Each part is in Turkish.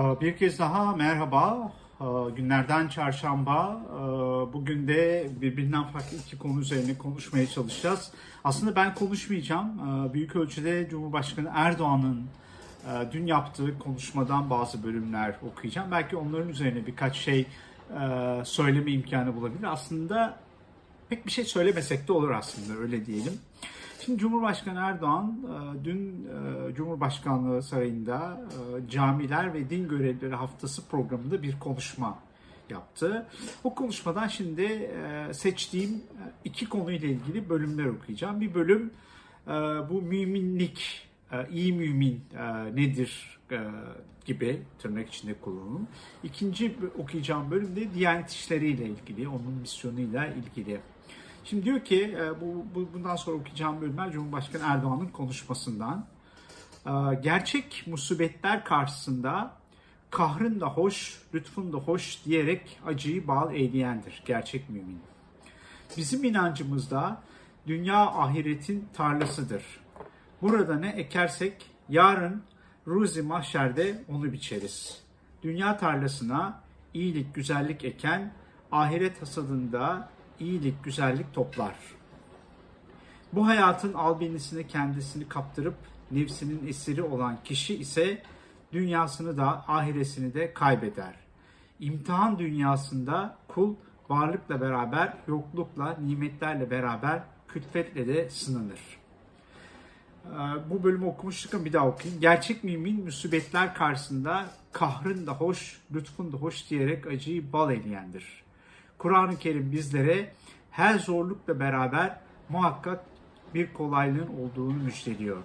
Bir kez daha merhaba. Günlerden çarşamba. Bugün de birbirinden farklı iki konu üzerine konuşmaya çalışacağız. Aslında ben konuşmayacağım. Büyük ölçüde Cumhurbaşkanı Erdoğan'ın dün yaptığı konuşmadan bazı bölümler okuyacağım. Belki onların üzerine birkaç şey söyleme imkanı bulabilir. Aslında pek bir şey söylemesek de olur aslında öyle diyelim. Şimdi Cumhurbaşkanı Erdoğan e, dün e, Cumhurbaşkanlığı Sarayı'nda e, Camiler ve Din Görevlileri Haftası programında bir konuşma yaptı. O konuşmadan şimdi seçtiğim iki konuyla ilgili bölümler okuyacağım. Bir bölüm bu müminlik, iyi mümin nedir gibi tırnak içinde kullanılım. İkinci okuyacağım bölüm de Diyanet İşleri ile ilgili, onun misyonuyla ilgili. Şimdi diyor ki e, bu, bu bundan sonra okuyacağım bölümler Cumhurbaşkanı Erdoğan'ın konuşmasından. E, gerçek musibetler karşısında kahrın da hoş, lütfun da hoş diyerek acıyı bal eğleyendir gerçek mümin. Bizim inancımızda dünya ahiretin tarlasıdır. Burada ne ekersek yarın ruzi mahşerde onu biçeriz. Dünya tarlasına iyilik, güzellik eken ahiret hasadında iyilik, güzellik toplar. Bu hayatın albenisine kendisini kaptırıp nefsinin esiri olan kişi ise dünyasını da ahiresini de kaybeder. İmtihan dünyasında kul varlıkla beraber, yoklukla, nimetlerle beraber külfetle de sınanır. Ee, bu bölümü okumuştuk bir daha okuyayım. Gerçek mümin musibetler karşısında kahrın da hoş, lütfun da hoş diyerek acıyı bal eleyendir. Kur'an-ı Kerim bizlere her zorlukla beraber muhakkak bir kolaylığın olduğunu müjdeliyor.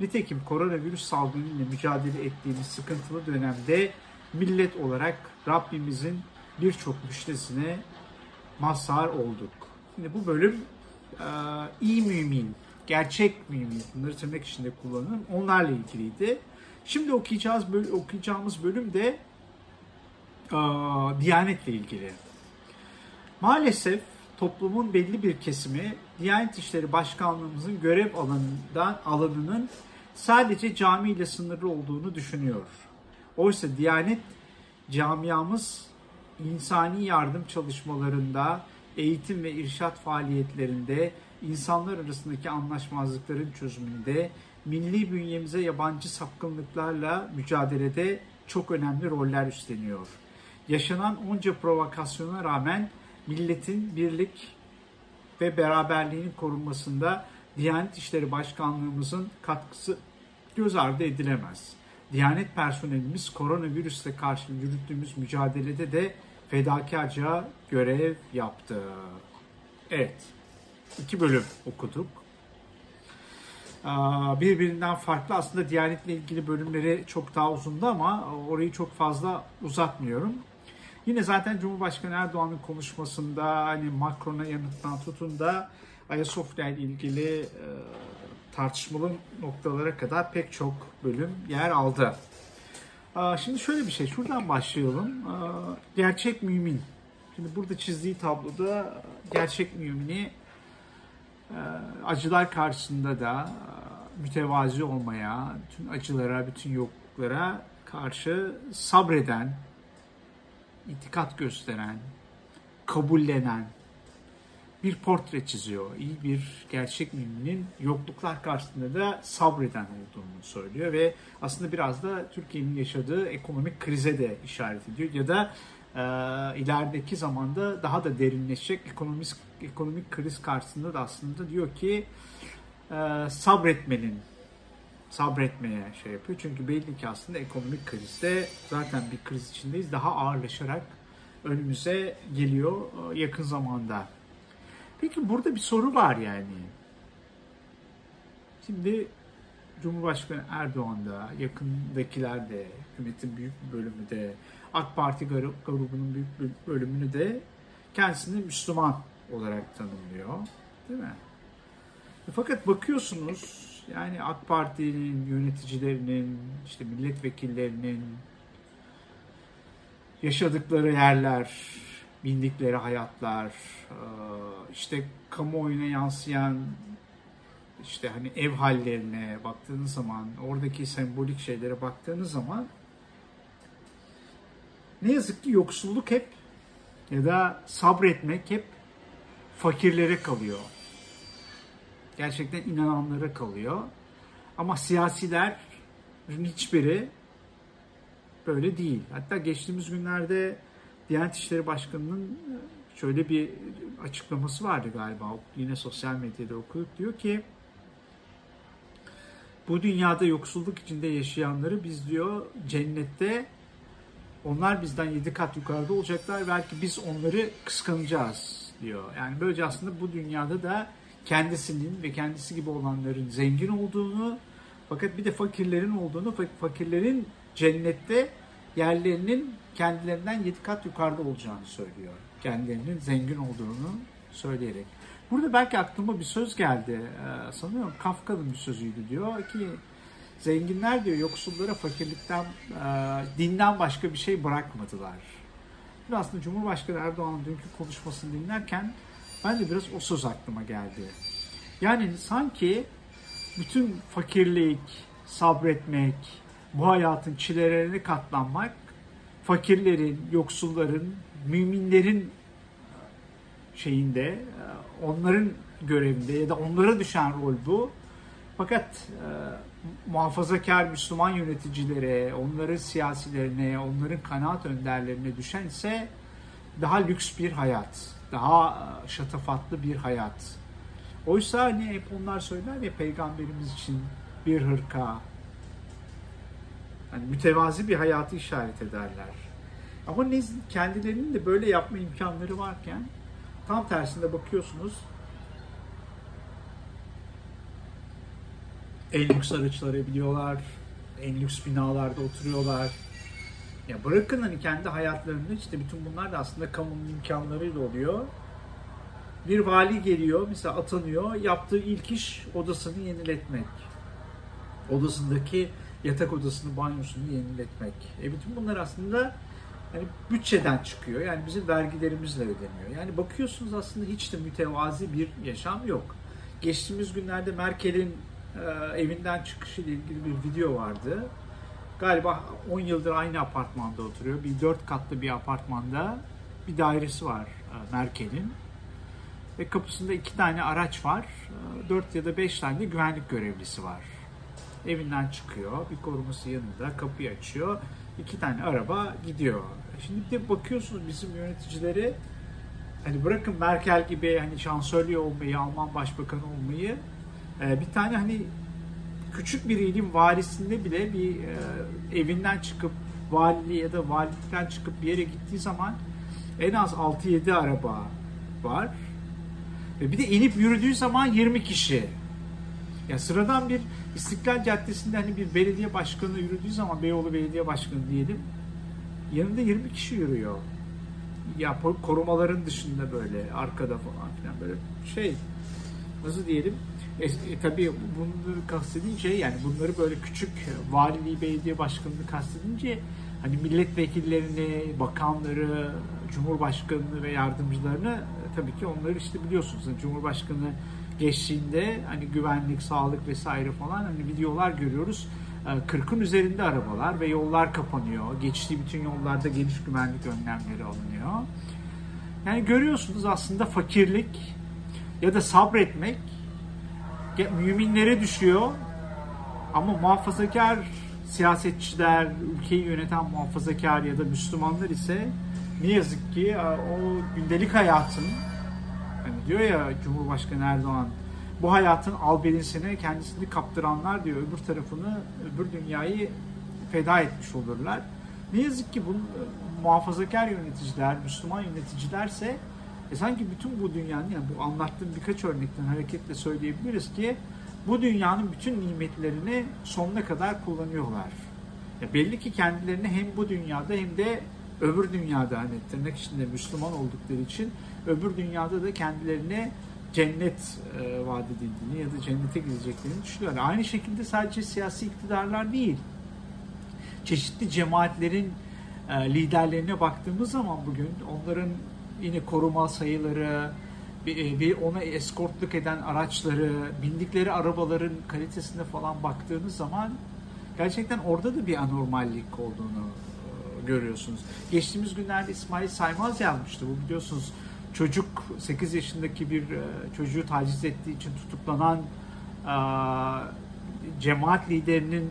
Nitekim koronavirüs salgınıyla mücadele ettiğimiz sıkıntılı dönemde millet olarak Rabbimizin birçok müjdesine mazhar olduk. Şimdi bu bölüm e, iyi mümin, gerçek mümin, bunları tırnak içinde kullanırım, onlarla ilgiliydi. Şimdi okuyacağız okuyacağımız bölüm de e, Diyanetle ilgili. Maalesef toplumun belli bir kesimi Diyanet İşleri Başkanlığımızın görev alanından alanının sadece cami ile sınırlı olduğunu düşünüyor. Oysa Diyanet camiamız insani yardım çalışmalarında, eğitim ve irşat faaliyetlerinde, insanlar arasındaki anlaşmazlıkların çözümünde, milli bünyemize yabancı sapkınlıklarla mücadelede çok önemli roller üstleniyor. Yaşanan onca provokasyona rağmen milletin birlik ve beraberliğinin korunmasında Diyanet İşleri Başkanlığımızın katkısı göz ardı edilemez. Diyanet personelimiz koronavirüsle karşı yürüttüğümüz mücadelede de fedakarca görev yaptı. Evet, iki bölüm okuduk. Birbirinden farklı aslında Diyanet'le ilgili bölümleri çok daha uzundu ama orayı çok fazla uzatmıyorum. Yine zaten Cumhurbaşkanı Erdoğan'ın konuşmasında hani Macron'a yanıttan tutun da Ayasofya ile ilgili e, tartışmalı noktalara kadar pek çok bölüm yer aldı. E, şimdi şöyle bir şey, şuradan başlayalım. E, gerçek mümin. Şimdi burada çizdiği tabloda gerçek mümini e, acılar karşısında da e, mütevazi olmaya, bütün acılara, bütün yokluklara karşı sabreden, itikat gösteren, kabullenen bir portre çiziyor. İyi bir gerçek müminin yokluklar karşısında da sabreden olduğunu söylüyor ve aslında biraz da Türkiye'nin yaşadığı ekonomik krize de işaret ediyor ya da e, ilerideki zamanda daha da derinleşecek ekonomik ekonomik kriz karşısında da aslında diyor ki e, sabretmenin sabretmeye şey yapıyor. Çünkü belli ki aslında ekonomik krizde zaten bir kriz içindeyiz. Daha ağırlaşarak önümüze geliyor e, yakın zamanda. Peki burada bir soru var yani. Şimdi Cumhurbaşkanı Erdoğan da, yakındakiler de, hükümetin büyük bir bölümü de, AK Parti grubunun büyük bir bölümünü de kendisini Müslüman olarak tanımlıyor. Değil mi? Fakat bakıyorsunuz yani AK Parti'nin yöneticilerinin, işte milletvekillerinin yaşadıkları yerler, bindikleri hayatlar, işte kamuoyuna yansıyan işte hani ev hallerine baktığınız zaman, oradaki sembolik şeylere baktığınız zaman Ne yazık ki yoksulluk hep ya da sabretmek hep fakirlere kalıyor. Gerçekten inananlara kalıyor. Ama siyasilerin hiçbiri böyle değil. Hatta geçtiğimiz günlerde Diyanet İşleri Başkanı'nın şöyle bir açıklaması vardı galiba. Yine sosyal medyada okuduk. Diyor ki bu dünyada yoksulluk içinde yaşayanları biz diyor cennette onlar bizden yedi kat yukarıda olacaklar. Belki biz onları kıskanacağız diyor. Yani böylece aslında bu dünyada da kendisinin ve kendisi gibi olanların zengin olduğunu fakat bir de fakirlerin olduğunu, fakirlerin cennette yerlerinin kendilerinden yedi kat yukarıda olacağını söylüyor. Kendilerinin zengin olduğunu söyleyerek. Burada belki aklıma bir söz geldi. Ee, sanıyorum Kafka'nın bir sözüydü diyor ki zenginler diyor yoksullara fakirlikten, e, dinden başka bir şey bırakmadılar. Aslında Cumhurbaşkanı Erdoğan'ın dünkü konuşmasını dinlerken ben de biraz o söz aklıma geldi. Yani sanki bütün fakirlik, sabretmek, bu hayatın çilelerine katlanmak fakirlerin, yoksulların, müminlerin şeyinde, onların görevinde ya da onlara düşen rol bu. Fakat e, muhafazakar Müslüman yöneticilere, onların siyasilerine, onların kanaat önderlerine düşen ise daha lüks bir hayat, daha e, şatafatlı bir hayat. Oysa hani hep onlar söyler ya peygamberimiz için bir hırka, hani mütevazi bir hayatı işaret ederler. Ama ne, kendilerinin de böyle yapma imkanları varken tam tersinde bakıyorsunuz en lüks araçlara biliyorlar, en lüks binalarda oturuyorlar. Ya bırakın hani kendi hayatlarında işte bütün bunlar da aslında kamunun imkanlarıyla oluyor. Bir vali geliyor, mesela atanıyor, yaptığı ilk iş odasını yeniletmek. Odasındaki yatak odasını, banyosunu yeniletmek. E bütün bunlar aslında yani bütçeden çıkıyor. Yani bizim vergilerimizle ödeniyor. Yani bakıyorsunuz aslında hiç de mütevazi bir yaşam yok. Geçtiğimiz günlerde Merkel'in e, evinden çıkışı ile ilgili bir video vardı. Galiba 10 yıldır aynı apartmanda oturuyor. Bir 4 katlı bir apartmanda bir dairesi var e, Merkel'in. Ve kapısında iki tane araç var. E, 4 ya da 5 tane de güvenlik görevlisi var. Evinden çıkıyor. Bir koruması yanında. Kapıyı açıyor. iki tane araba gidiyor. Şimdi bir de bakıyorsunuz bizim yöneticileri hani bırakın Merkel gibi hani şansölye olmayı, Alman başbakanı olmayı e, bir tane hani küçük bir ilin valisinde bile bir e, evinden çıkıp valiliğe ya da valilikten çıkıp bir yere gittiği zaman en az 6-7 araba var. Ve bir de inip yürüdüğü zaman 20 kişi. Ya sıradan bir İstiklal Caddesi'nde hani bir belediye başkanı yürüdüğü zaman Beyoğlu Belediye Başkanı diyelim yanında 20 kişi yürüyor. Ya korumaların dışında böyle arkada falan filan böyle şey nasıl diyelim e, e, tabii bunları kastedince yani bunları böyle küçük valiliği belediye başkanını kastedince hani milletvekillerini, bakanları, cumhurbaşkanını ve yardımcılarını e, tabii ki onları işte biliyorsunuz. Yani Cumhurbaşkanı geçtiğinde hani güvenlik, sağlık vesaire falan hani videolar görüyoruz. 40'ın üzerinde arabalar ve yollar kapanıyor. Geçtiği bütün yollarda geniş güvenlik önlemleri alınıyor. Yani görüyorsunuz aslında fakirlik ya da sabretmek müminlere düşüyor. Ama muhafazakar siyasetçiler, ülkeyi yöneten muhafazakar ya da Müslümanlar ise ne yazık ki o gündelik hayatın hani diyor ya Cumhurbaşkanı Erdoğan bu hayatın albelisine kendisini kaptıranlar diyor öbür tarafını öbür dünyayı feda etmiş olurlar. Ne yazık ki bu muhafazakar yöneticiler, Müslüman yöneticilerse e sanki bütün bu dünyanın yani bu anlattığım birkaç örnekten hareketle söyleyebiliriz ki bu dünyanın bütün nimetlerini sonuna kadar kullanıyorlar. Ya belli ki kendilerini hem bu dünyada hem de öbür dünyada hani tırnak içinde Müslüman oldukları için öbür dünyada da kendilerine cennet e, vaat edildiğini ya da cennete gideceklerini düşünüyorlar. Aynı şekilde sadece siyasi iktidarlar değil. Çeşitli cemaatlerin e, liderlerine baktığımız zaman bugün onların yine koruma sayıları, bir, bir ona eskortluk eden araçları, bindikleri arabaların kalitesine falan baktığınız zaman gerçekten orada da bir anormallik olduğunu e, görüyorsunuz. Geçtiğimiz günlerde İsmail Saymaz yazmıştı. Bu biliyorsunuz çocuk 8 yaşındaki bir e, çocuğu taciz ettiği için tutuklanan e, cemaat liderinin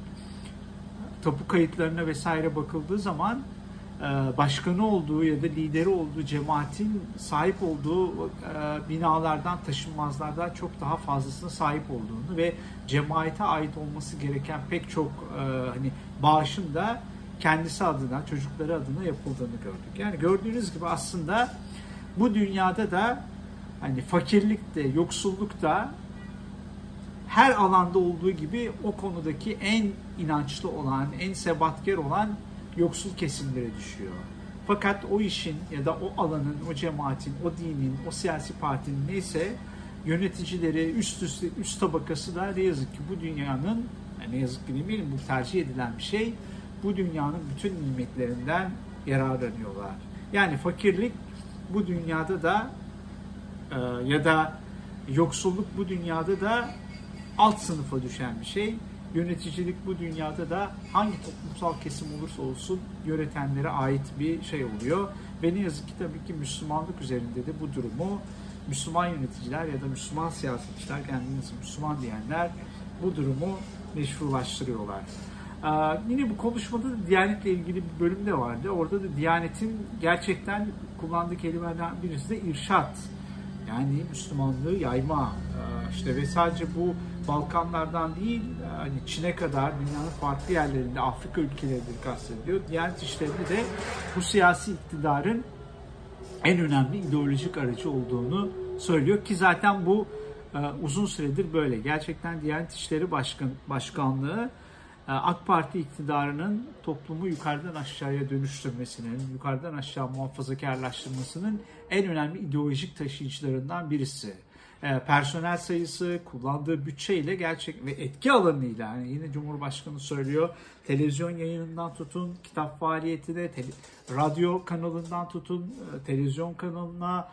tapu kayıtlarına vesaire bakıldığı zaman e, başkanı olduğu ya da lideri olduğu cemaatin sahip olduğu e, binalardan, taşınmazlardan çok daha fazlasına sahip olduğunu ve cemaate ait olması gereken pek çok e, hani bağışın da kendisi adına, çocukları adına yapıldığını gördük. Yani gördüğünüz gibi aslında bu dünyada da hani fakirlik de, yoksulluk da her alanda olduğu gibi o konudaki en inançlı olan, en sebatkar olan yoksul kesimlere düşüyor. Fakat o işin ya da o alanın, o cemaatin, o dinin, o siyasi partinin neyse yöneticileri, üst üste, üst tabakası da ne yazık ki bu dünyanın, ne yazık ki demeyelim bu tercih edilen bir şey, bu dünyanın bütün nimetlerinden yararlanıyorlar. Yani fakirlik bu dünyada da e, ya da yoksulluk bu dünyada da alt sınıfa düşen bir şey. Yöneticilik bu dünyada da hangi toplumsal kesim olursa olsun yönetenlere ait bir şey oluyor. Ve ne yazık ki tabii ki Müslümanlık üzerinde de bu durumu Müslüman yöneticiler ya da Müslüman siyasetçiler kendinizi Müslüman diyenler bu durumu meşrulaştırıyorlar. Ee, yine bu konuşmada da Diyanet'le ilgili bir bölüm de vardı. Orada da Diyanet'in gerçekten kullandığı kelimelerden birisi de irşat. Yani Müslümanlığı yayma. Ee, işte ve sadece bu Balkanlardan değil, hani Çin'e kadar dünyanın farklı yerlerinde Afrika ülkeleridir kastediliyor. Diyanet işlerini de bu siyasi iktidarın en önemli ideolojik aracı olduğunu söylüyor ki zaten bu e, uzun süredir böyle. Gerçekten Diyanet İşleri Başkan, Başkanlığı e, AK Parti iktidarının toplumu yukarıdan aşağıya dönüştürmesinin, yukarıdan aşağı muhafazakarlaştırmasının en önemli ideolojik taşıyıcılarından birisi. E, personel sayısı, kullandığı bütçeyle gerçek ve etki alanıyla yani yine Cumhurbaşkanı söylüyor. Televizyon yayınından tutun, kitap faaliyetine, radyo kanalından tutun, e, televizyon kanalına,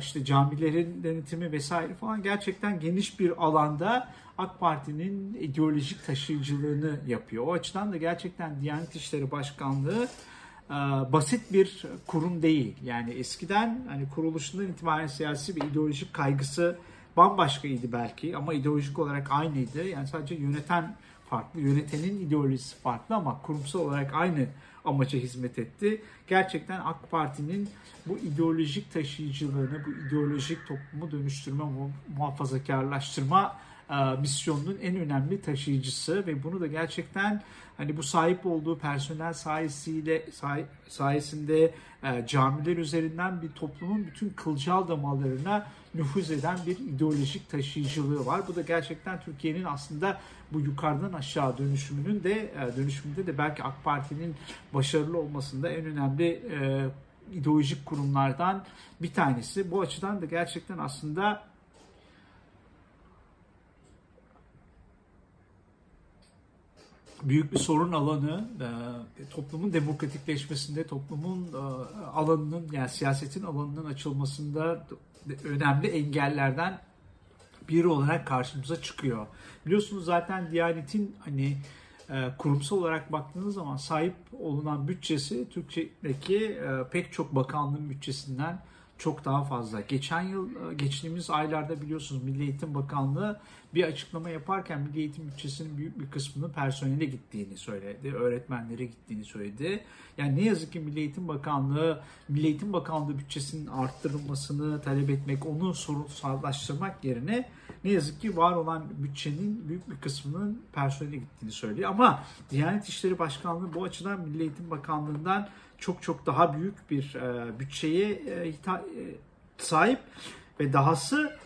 işte camilerin denetimi vesaire falan gerçekten geniş bir alanda AK Parti'nin ideolojik taşıyıcılığını yapıyor. O açıdan da gerçekten Diyanet İşleri Başkanlığı e, basit bir kurum değil. Yani eskiden hani kuruluşundan itibaren siyasi bir ideolojik kaygısı bambaşkaydı belki ama ideolojik olarak aynıydı. Yani sadece yöneten farklı, yönetenin ideolojisi farklı ama kurumsal olarak aynı amaca hizmet etti. Gerçekten AK Parti'nin bu ideolojik taşıyıcılığını, bu ideolojik toplumu dönüştürme, muhafazakarlaştırma e, misyonunun en önemli taşıyıcısı ve bunu da gerçekten hani bu sahip olduğu personel sayesiyle say, sayesinde e, camiler üzerinden bir toplumun bütün kılcal damarlarına nüfuz eden bir ideolojik taşıyıcılığı var. Bu da gerçekten Türkiye'nin aslında bu yukarıdan aşağı dönüşümünün de e, dönüşümünde de belki AK Parti'nin başarılı olmasında en önemli e, ideolojik kurumlardan bir tanesi. Bu açıdan da gerçekten aslında büyük bir sorun alanı e, toplumun demokratikleşmesinde, toplumun alanının yani siyasetin alanının açılmasında önemli engellerden biri olarak karşımıza çıkıyor. Biliyorsunuz zaten Diyanet'in hani e, kurumsal olarak baktığınız zaman sahip olunan bütçesi Türkiye'deki pek çok bakanlığın bütçesinden çok daha fazla. Geçen yıl, geçtiğimiz aylarda biliyorsunuz Milli Eğitim Bakanlığı bir açıklama yaparken Milli Eğitim bütçesinin büyük bir kısmının personele gittiğini söyledi. Öğretmenlere gittiğini söyledi. Yani ne yazık ki Milli Eğitim Bakanlığı, Milli Eğitim Bakanlığı bütçesinin arttırılmasını talep etmek, onu sorunsallaştırmak yerine ne yazık ki var olan bütçenin büyük bir kısmının personele gittiğini söylüyor. Ama Diyanet İşleri Başkanlığı bu açıdan Milli Eğitim Bakanlığı'ndan çok çok daha büyük bir e, bütçeye e, e, sahip ve dahası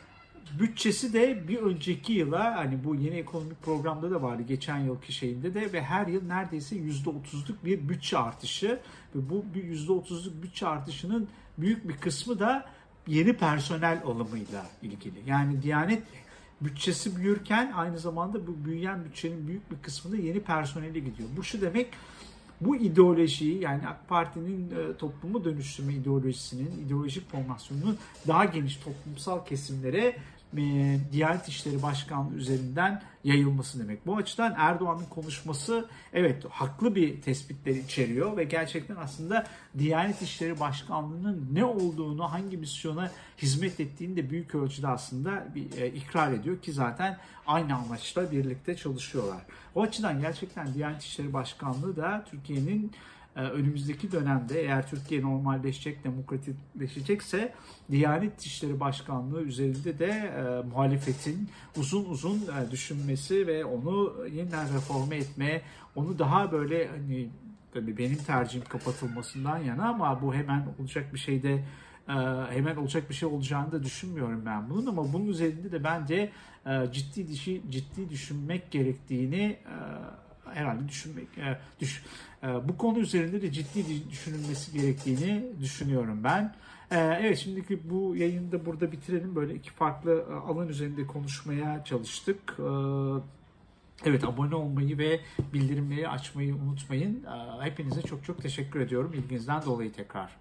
bütçesi de bir önceki yıla hani bu yeni ekonomik programda da vardı geçen yılki şeyinde de ve her yıl neredeyse %30'luk bir bütçe artışı ve bu bir %30'luk bütçe artışının büyük bir kısmı da yeni personel alımıyla ilgili. Yani Diyanet bütçesi büyürken aynı zamanda bu büyüyen bütçenin büyük bir kısmı da yeni personele gidiyor. Bu şu demek bu ideolojiyi yani AK Parti'nin e, toplumu dönüştürme ideolojisinin, ideolojik formasyonunun daha geniş toplumsal kesimlere e, Diyanet İşleri Başkanlığı üzerinden yayılması demek. Bu açıdan Erdoğan'ın konuşması evet haklı bir tespitler içeriyor ve gerçekten aslında Diyanet İşleri Başkanlığı'nın ne olduğunu, hangi misyona hizmet ettiğini de büyük ölçüde aslında bir e, ikrar ediyor ki zaten aynı amaçla birlikte çalışıyorlar. O açıdan gerçekten Diyanet İşleri Başkanlığı da Türkiye'nin önümüzdeki dönemde eğer Türkiye normalleşecek, demokratikleşecekse Diyanet İşleri Başkanlığı üzerinde de e, muhalefetin uzun uzun e, düşünmesi ve onu yeniden reforme etme, onu daha böyle hani tabii benim tercihim kapatılmasından yana ama bu hemen olacak bir şey de e, hemen olacak bir şey olacağını da düşünmüyorum ben bunun ama bunun üzerinde de bence e, ciddi dişi ciddi düşünmek gerektiğini e, herhalde düşünmek düş, bu konu üzerinde de ciddi düşünülmesi gerektiğini düşünüyorum ben. Evet şimdiki bu yayını da burada bitirelim. Böyle iki farklı alan üzerinde konuşmaya çalıştık. Evet abone olmayı ve bildirimleri açmayı unutmayın. Hepinize çok çok teşekkür ediyorum ilginizden dolayı tekrar.